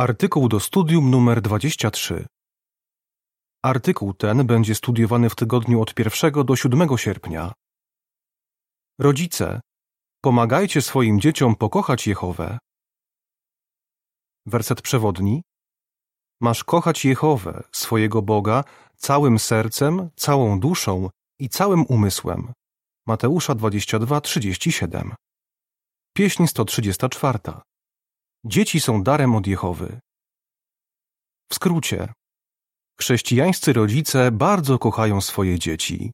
Artykuł do studium numer 23. Artykuł ten będzie studiowany w tygodniu od 1 do 7 sierpnia. Rodzice, pomagajcie swoim dzieciom pokochać Jehowę. Werset przewodni. Masz kochać Jehowę, swojego Boga, całym sercem, całą duszą i całym umysłem. Mateusza 22:37. Pieśń 134. Dzieci są darem od Jehowy. W skrócie, chrześcijańscy rodzice bardzo kochają swoje dzieci.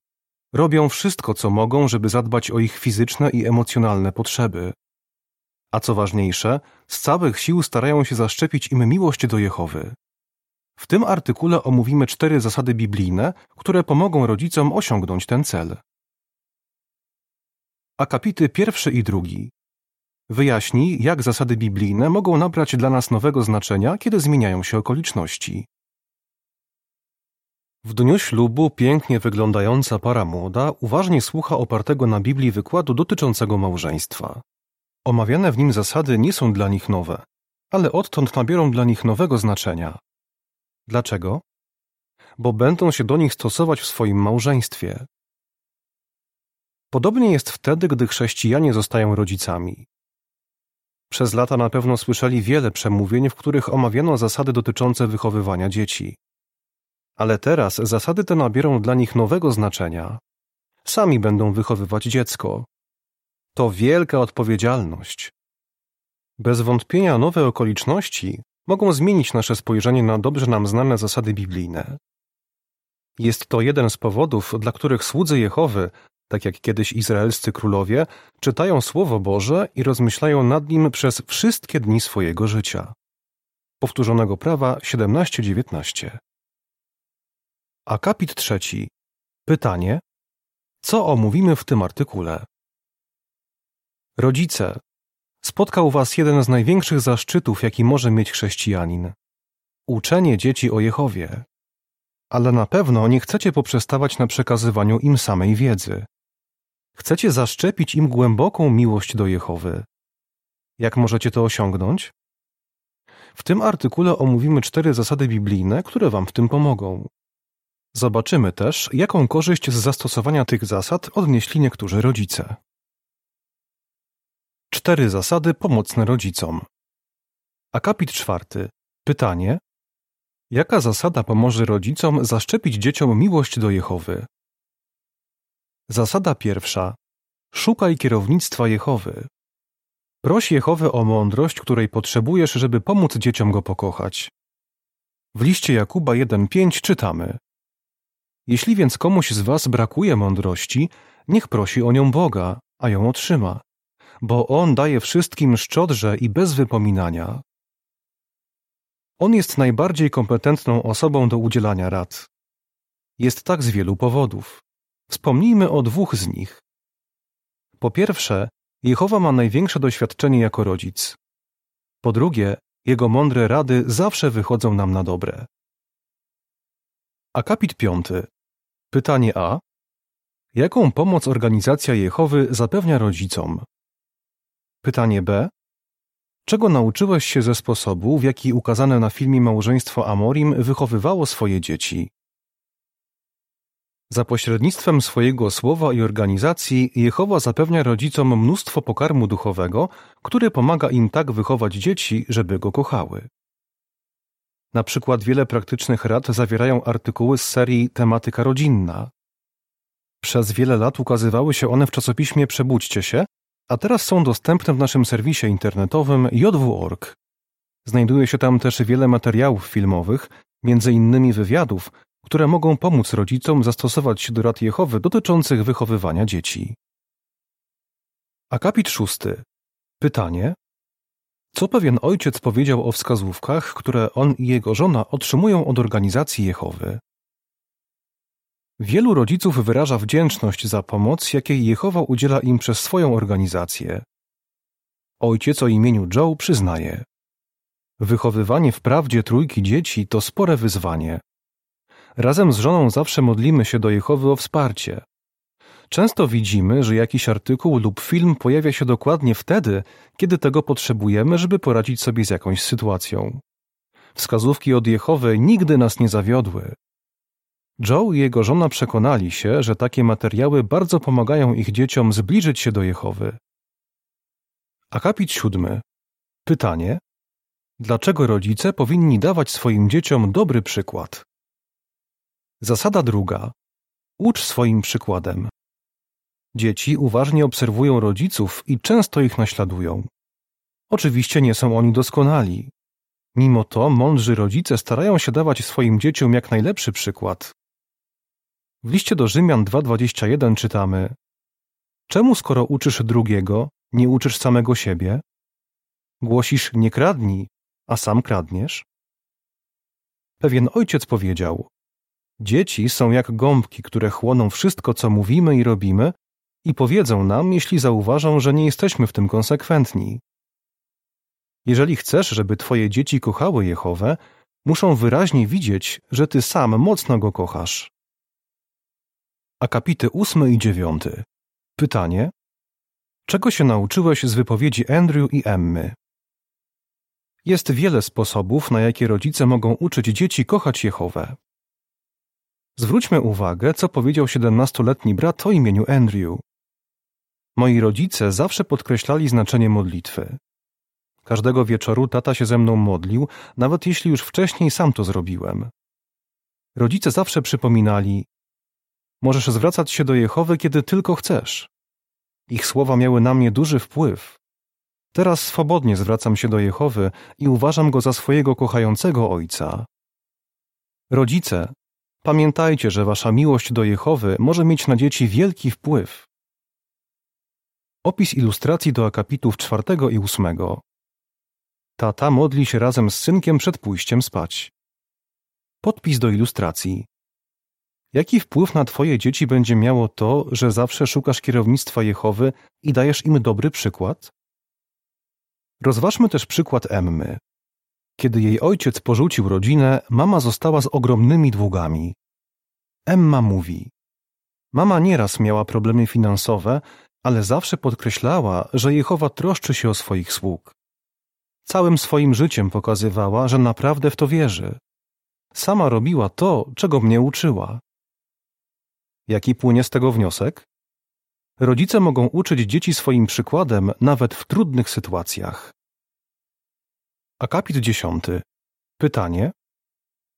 Robią wszystko, co mogą, żeby zadbać o ich fizyczne i emocjonalne potrzeby. A co ważniejsze, z całych sił starają się zaszczepić im miłość do Jehowy. W tym artykule omówimy cztery zasady biblijne, które pomogą rodzicom osiągnąć ten cel. Akapity pierwszy i drugi Wyjaśni, jak zasady biblijne mogą nabrać dla nas nowego znaczenia, kiedy zmieniają się okoliczności. W dniu ślubu pięknie wyglądająca para młoda uważnie słucha opartego na Biblii wykładu dotyczącego małżeństwa. Omawiane w nim zasady nie są dla nich nowe, ale odtąd nabiorą dla nich nowego znaczenia. Dlaczego? Bo będą się do nich stosować w swoim małżeństwie. Podobnie jest wtedy, gdy chrześcijanie zostają rodzicami. Przez lata na pewno słyszeli wiele przemówień, w których omawiano zasady dotyczące wychowywania dzieci. Ale teraz zasady te nabiorą dla nich nowego znaczenia. Sami będą wychowywać dziecko. To wielka odpowiedzialność. Bez wątpienia nowe okoliczności mogą zmienić nasze spojrzenie na dobrze nam znane zasady biblijne. Jest to jeden z powodów, dla których słudzy Jehowy tak jak kiedyś izraelscy królowie, czytają Słowo Boże i rozmyślają nad nim przez wszystkie dni swojego życia. Powtórzonego prawa 17-19. Akapit trzeci. Pytanie. Co omówimy w tym artykule? Rodzice, spotkał Was jeden z największych zaszczytów, jaki może mieć chrześcijanin. Uczenie dzieci o Jehowie. Ale na pewno nie chcecie poprzestawać na przekazywaniu im samej wiedzy. Chcecie zaszczepić im głęboką miłość do Jehowy. Jak możecie to osiągnąć? W tym artykule omówimy cztery zasady biblijne, które Wam w tym pomogą. Zobaczymy też, jaką korzyść z zastosowania tych zasad odnieśli niektórzy rodzice. Cztery zasady pomocne rodzicom. Akapit czwarty. Pytanie. Jaka zasada pomoże rodzicom zaszczepić dzieciom miłość do Jehowy? Zasada pierwsza. Szukaj kierownictwa Jehowy. Proś Jehowę o mądrość, której potrzebujesz, żeby pomóc dzieciom go pokochać. W liście Jakuba 1:5 czytamy: Jeśli więc komuś z was brakuje mądrości, niech prosi o nią Boga, a ją otrzyma, bo on daje wszystkim szczodrze i bez wypominania. On jest najbardziej kompetentną osobą do udzielania rad. Jest tak z wielu powodów. Wspomnijmy o dwóch z nich. Po pierwsze, Jehowa ma największe doświadczenie jako rodzic. Po drugie, jego mądre rady zawsze wychodzą nam na dobre. Akapit piąty. Pytanie A. Jaką pomoc organizacja Jehowy zapewnia rodzicom? Pytanie B. Czego nauczyłeś się ze sposobu, w jaki ukazane na filmie małżeństwo Amorim wychowywało swoje dzieci? Za pośrednictwem swojego słowa i organizacji Jehowa zapewnia rodzicom mnóstwo pokarmu duchowego, który pomaga im tak wychować dzieci, żeby go kochały. Na przykład wiele praktycznych rad zawierają artykuły z serii Tematyka rodzinna. Przez wiele lat ukazywały się one w czasopiśmie Przebudźcie się, a teraz są dostępne w naszym serwisie internetowym jw.org. Znajduje się tam też wiele materiałów filmowych, między innymi wywiadów, które mogą pomóc rodzicom zastosować się do rad Jehowy dotyczących wychowywania dzieci. Akapit szósty. Pytanie. Co pewien ojciec powiedział o wskazówkach, które on i jego żona otrzymują od organizacji Jehowy? Wielu rodziców wyraża wdzięczność za pomoc, jakiej Jehowa udziela im przez swoją organizację. Ojciec o imieniu Joe przyznaje: Wychowywanie wprawdzie trójki dzieci to spore wyzwanie. Razem z żoną zawsze modlimy się do Jehowy o wsparcie. Często widzimy, że jakiś artykuł lub film pojawia się dokładnie wtedy, kiedy tego potrzebujemy, żeby poradzić sobie z jakąś sytuacją. Wskazówki od Jehowy nigdy nas nie zawiodły. Joe i jego żona przekonali się, że takie materiały bardzo pomagają ich dzieciom zbliżyć się do Jehowy. Akapit siódmy. Pytanie: Dlaczego rodzice powinni dawać swoim dzieciom dobry przykład? Zasada druga. Ucz swoim przykładem. Dzieci uważnie obserwują rodziców i często ich naśladują. Oczywiście nie są oni doskonali. Mimo to mądrzy rodzice starają się dawać swoim dzieciom jak najlepszy przykład. W liście do Rzymian 2:21 czytamy: Czemu skoro uczysz drugiego, nie uczysz samego siebie? Głosisz nie kradnij, a sam kradniesz? Pewien ojciec powiedział: Dzieci są jak gąbki, które chłoną wszystko, co mówimy i robimy, i powiedzą nam, jeśli zauważą, że nie jesteśmy w tym konsekwentni. Jeżeli chcesz, żeby twoje dzieci kochały Jehowę, muszą wyraźnie widzieć, że ty sam mocno go kochasz. Akapity ósmy i dziewiąty. Pytanie: Czego się nauczyłeś z wypowiedzi Andrew i Emmy? Jest wiele sposobów, na jakie rodzice mogą uczyć dzieci kochać Jehowę. Zwróćmy uwagę, co powiedział siedemnastoletni brat o imieniu Andrew. Moi rodzice zawsze podkreślali znaczenie modlitwy. Każdego wieczoru tata się ze mną modlił, nawet jeśli już wcześniej sam to zrobiłem. Rodzice zawsze przypominali: Możesz zwracać się do Jehowy, kiedy tylko chcesz. Ich słowa miały na mnie duży wpływ. Teraz swobodnie zwracam się do Jehowy i uważam go za swojego kochającego ojca. Rodzice, pamiętajcie, że wasza miłość do Jehowy może mieć na dzieci wielki wpływ. Opis ilustracji do akapitów czwartego i ósmego. Tata modli się razem z synkiem przed pójściem spać. Podpis do ilustracji. Jaki wpływ na Twoje dzieci będzie miało to, że zawsze szukasz kierownictwa Jehowy i dajesz im dobry przykład? Rozważmy też przykład Emmy. Kiedy jej ojciec porzucił rodzinę, mama została z ogromnymi długami. Emma mówi: Mama nieraz miała problemy finansowe, ale zawsze podkreślała, że Jehowa troszczy się o swoich sług. Całym swoim życiem pokazywała, że naprawdę w to wierzy. Sama robiła to, czego mnie uczyła. Jaki płynie z tego wniosek? Rodzice mogą uczyć dzieci swoim przykładem nawet w trudnych sytuacjach. Akapit 10. Pytanie: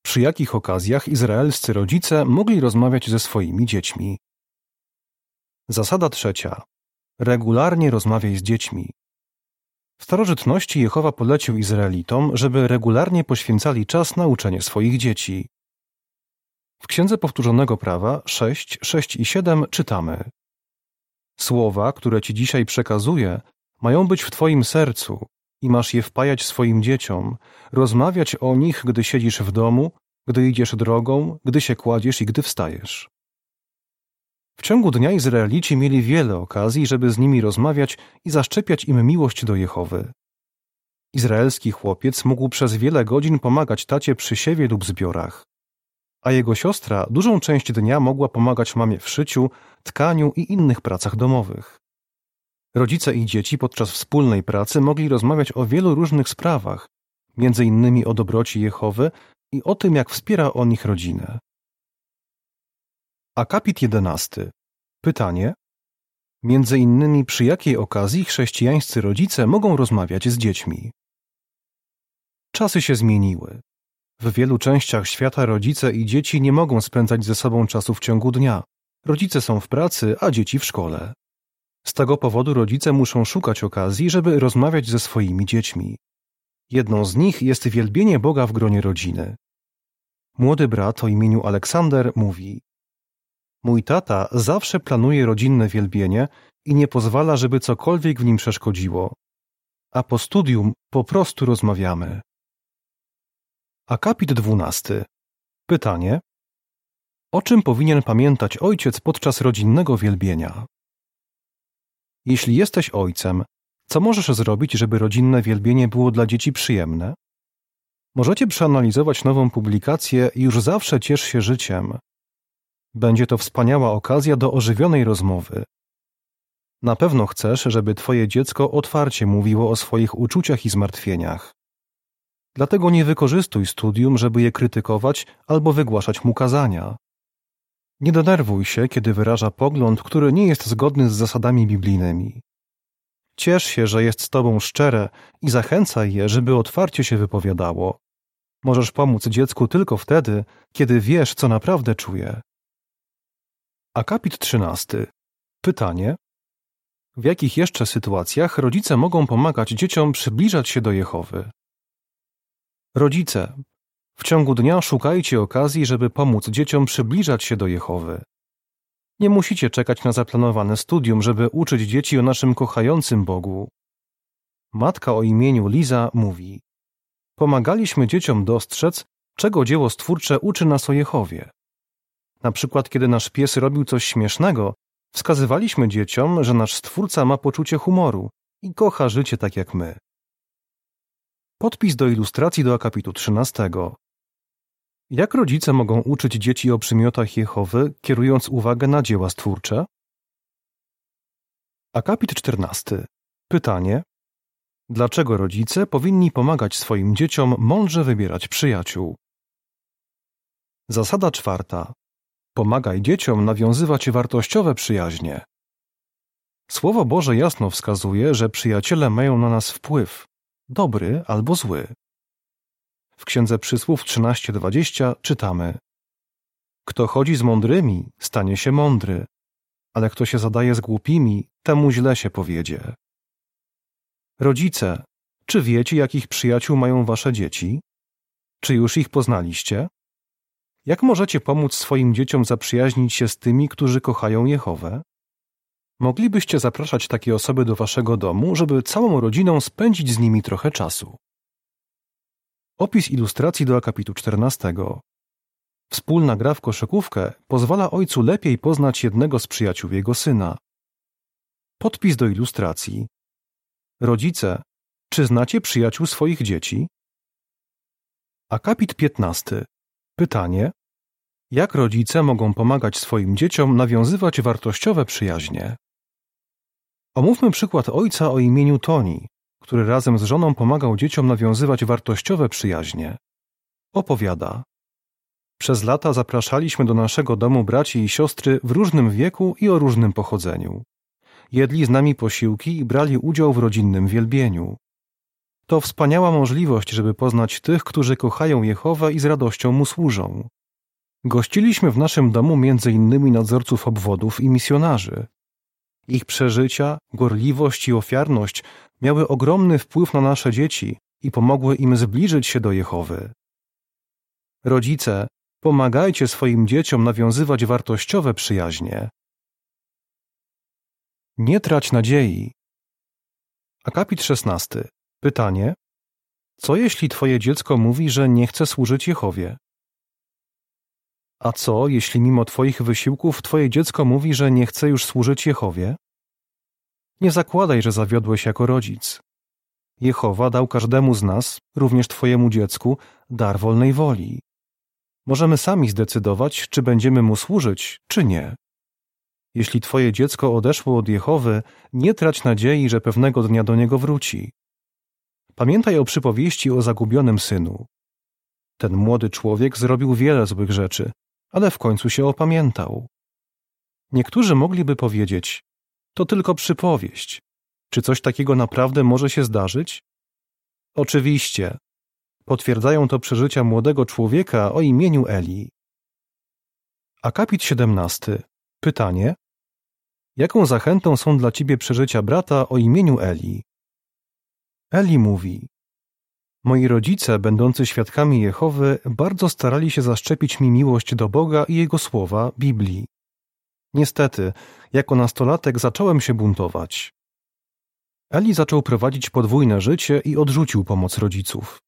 Przy jakich okazjach izraelscy rodzice mogli rozmawiać ze swoimi dziećmi? Zasada trzecia. Regularnie rozmawiaj z dziećmi. W starożytności Jehowa polecił Izraelitom, żeby regularnie poświęcali czas na uczenie swoich dzieci. W Księdze Powtórzonego Prawa 6, 6 i 7 czytamy Słowa, które Ci dzisiaj przekazuję, mają być w Twoim sercu i masz je wpajać swoim dzieciom, rozmawiać o nich, gdy siedzisz w domu, gdy idziesz drogą, gdy się kładziesz i gdy wstajesz. W ciągu dnia Izraelici mieli wiele okazji, żeby z nimi rozmawiać i zaszczepiać im miłość do Jehowy. Izraelski chłopiec mógł przez wiele godzin pomagać tacie przy siewie lub zbiorach, a jego siostra dużą część dnia mogła pomagać mamie w szyciu, tkaniu i innych pracach domowych. Rodzice i dzieci podczas wspólnej pracy mogli rozmawiać o wielu różnych sprawach, między innymi o dobroci Jehowy i o tym, jak wspiera on ich rodzinę. Akapit 11. Pytanie: Między innymi przy jakiej okazji chrześcijańscy rodzice mogą rozmawiać z dziećmi? Czasy się zmieniły. W wielu częściach świata rodzice i dzieci nie mogą spędzać ze sobą czasu w ciągu dnia. Rodzice są w pracy, a dzieci w szkole. Z tego powodu rodzice muszą szukać okazji, żeby rozmawiać ze swoimi dziećmi. Jedną z nich jest wielbienie Boga w gronie rodziny. Młody brat o imieniu Aleksander mówi: Mój tata zawsze planuje rodzinne wielbienie i nie pozwala, żeby cokolwiek w nim przeszkodziło. A po studium po prostu rozmawiamy. Akapit 12. Pytanie: O czym powinien pamiętać ojciec podczas rodzinnego wielbienia? Jeśli jesteś ojcem, co możesz zrobić, żeby rodzinne wielbienie było dla dzieci przyjemne? Możecie przeanalizować nową publikację Już zawsze ciesz się życiem. Będzie to wspaniała okazja do ożywionej rozmowy. Na pewno chcesz, żeby Twoje dziecko otwarcie mówiło o swoich uczuciach i zmartwieniach. Dlatego nie wykorzystuj studium, żeby je krytykować albo wygłaszać mu kazania. Nie denerwuj się, kiedy wyraża pogląd, który nie jest zgodny z zasadami biblijnymi. Ciesz się, że jest z tobą szczere i zachęcaj je, żeby otwarcie się wypowiadało. Możesz pomóc dziecku tylko wtedy, kiedy wiesz, co naprawdę czuje. Akapit 13. Pytanie: W jakich jeszcze sytuacjach rodzice mogą pomagać dzieciom przybliżać się do Jehowy? Rodzice, w ciągu dnia szukajcie okazji, żeby pomóc dzieciom przybliżać się do Jehowy. Nie musicie czekać na zaplanowane studium, żeby uczyć dzieci o naszym kochającym Bogu. Matka o imieniu Liza mówi: Pomagaliśmy dzieciom dostrzec, czego dzieło stwórcze uczy nas o Jehowie. Na przykład, kiedy nasz pies robił coś śmiesznego, wskazywaliśmy dzieciom, że nasz stwórca ma poczucie humoru i kocha życie tak jak my. Podpis do ilustracji do akapitu 13. Jak rodzice mogą uczyć dzieci o przymiotach Jehowy, kierując uwagę na dzieła stwórcze? Akapit 14. Pytanie: Dlaczego rodzice powinni pomagać swoim dzieciom mądrze wybierać przyjaciół? Zasada czwarta. Pomagaj dzieciom nawiązywać wartościowe przyjaźnie. Słowo Boże jasno wskazuje, że przyjaciele mają na nas wpływ, dobry albo zły. W Księdze Przysłów 13:20 czytamy: Kto chodzi z mądrymi, stanie się mądry, ale kto się zadaje z głupimi, temu źle się powiedzie. Rodzice, czy wiecie, jakich przyjaciół mają wasze dzieci? Czy już ich poznaliście? Jak możecie pomóc swoim dzieciom zaprzyjaźnić się z tymi, którzy kochają Jehowę? Moglibyście zapraszać takie osoby do waszego domu, żeby całą rodziną spędzić z nimi trochę czasu. Opis ilustracji do akapitu 14. Wspólna gra w koszykówkę pozwala ojcu lepiej poznać jednego z przyjaciół jego syna. Podpis do ilustracji. Rodzice, czy znacie przyjaciół swoich dzieci? Akapit 15. Pytanie: Jak rodzice mogą pomagać swoim dzieciom nawiązywać wartościowe przyjaźnie? Omówmy przykład ojca o imieniu Toni, który razem z żoną pomagał dzieciom nawiązywać wartościowe przyjaźnie. Opowiada: Przez lata zapraszaliśmy do naszego domu braci i siostry w różnym wieku i o różnym pochodzeniu. Jedli z nami posiłki i brali udział w rodzinnym wielbieniu. To wspaniała możliwość, żeby poznać tych, którzy kochają Jehowę i z radością mu służą. Gościliśmy w naszym domu innymi nadzorców obwodów i misjonarzy. Ich przeżycia, gorliwość i ofiarność miały ogromny wpływ na nasze dzieci i pomogły im zbliżyć się do Jehowy. Rodzice, pomagajcie swoim dzieciom nawiązywać wartościowe przyjaźnie. Nie trać nadziei. Akapit 16. Pytanie: Co jeśli twoje dziecko mówi, że nie chce służyć Jehowie? A co, jeśli mimo Twoich wysiłków Twoje dziecko mówi, że nie chce już służyć Jehowie? Nie zakładaj, że zawiodłeś jako rodzic. Jehowa dał każdemu z nas, również Twojemu dziecku, dar wolnej woli. Możemy sami zdecydować, czy będziemy mu służyć, czy nie. Jeśli Twoje dziecko odeszło od Jehowy, nie trać nadziei, że pewnego dnia do niego wróci. Pamiętaj o przypowieści o zagubionym synu. Ten młody człowiek zrobił wiele złych rzeczy, ale w końcu się opamiętał. Niektórzy mogliby powiedzieć: To tylko przypowieść. Czy coś takiego naprawdę może się zdarzyć? Oczywiście. Potwierdzają to przeżycia młodego człowieka o imieniu Eli. Akapit 17. Pytanie: Jaką zachętą są dla ciebie przeżycia brata o imieniu Eli? Eli mówi: Moi rodzice, będący świadkami Jehowy, bardzo starali się zaszczepić mi miłość do Boga i Jego słowa, Biblii. Niestety, jako nastolatek zacząłem się buntować. Eli zaczął prowadzić podwójne życie i odrzucił pomoc rodziców.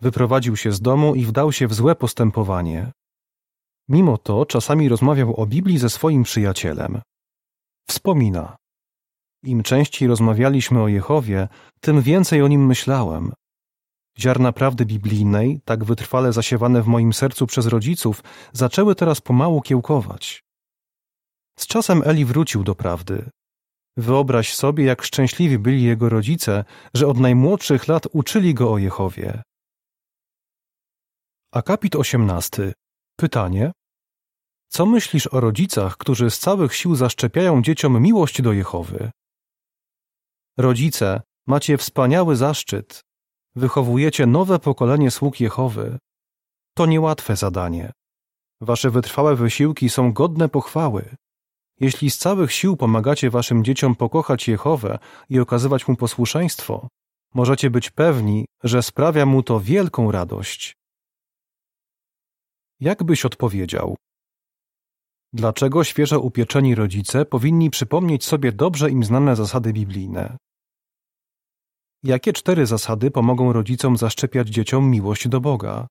Wyprowadził się z domu i wdał się w złe postępowanie. Mimo to czasami rozmawiał o Biblii ze swoim przyjacielem. Wspomina. Im częściej rozmawialiśmy o Jehowie, tym więcej o nim myślałem. Ziarna prawdy biblijnej, tak wytrwale zasiewane w moim sercu przez rodziców, zaczęły teraz pomału kiełkować. Z czasem Eli wrócił do prawdy. Wyobraź sobie, jak szczęśliwi byli jego rodzice, że od najmłodszych lat uczyli go o Jehowie. Akapit 18. Pytanie. Co myślisz o rodzicach, którzy z całych sił zaszczepiają dzieciom miłość do Jehowy? Rodzice, macie wspaniały zaszczyt. Wychowujecie nowe pokolenie sług Jehowy. To niełatwe zadanie. Wasze wytrwałe wysiłki są godne pochwały. Jeśli z całych sił pomagacie waszym dzieciom pokochać Jehowę i okazywać mu posłuszeństwo, możecie być pewni, że sprawia mu to wielką radość. Jak byś odpowiedział? Dlaczego świeżo upieczeni rodzice powinni przypomnieć sobie dobrze im znane zasady biblijne? Jakie cztery zasady pomogą rodzicom zaszczepiać dzieciom miłość do Boga?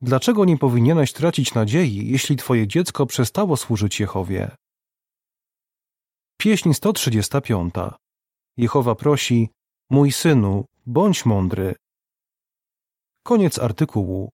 Dlaczego nie powinieneś tracić nadziei, jeśli twoje dziecko przestało służyć Jehowie? Pieśń 135. Jehowa prosi: Mój synu, bądź mądry. Koniec artykułu.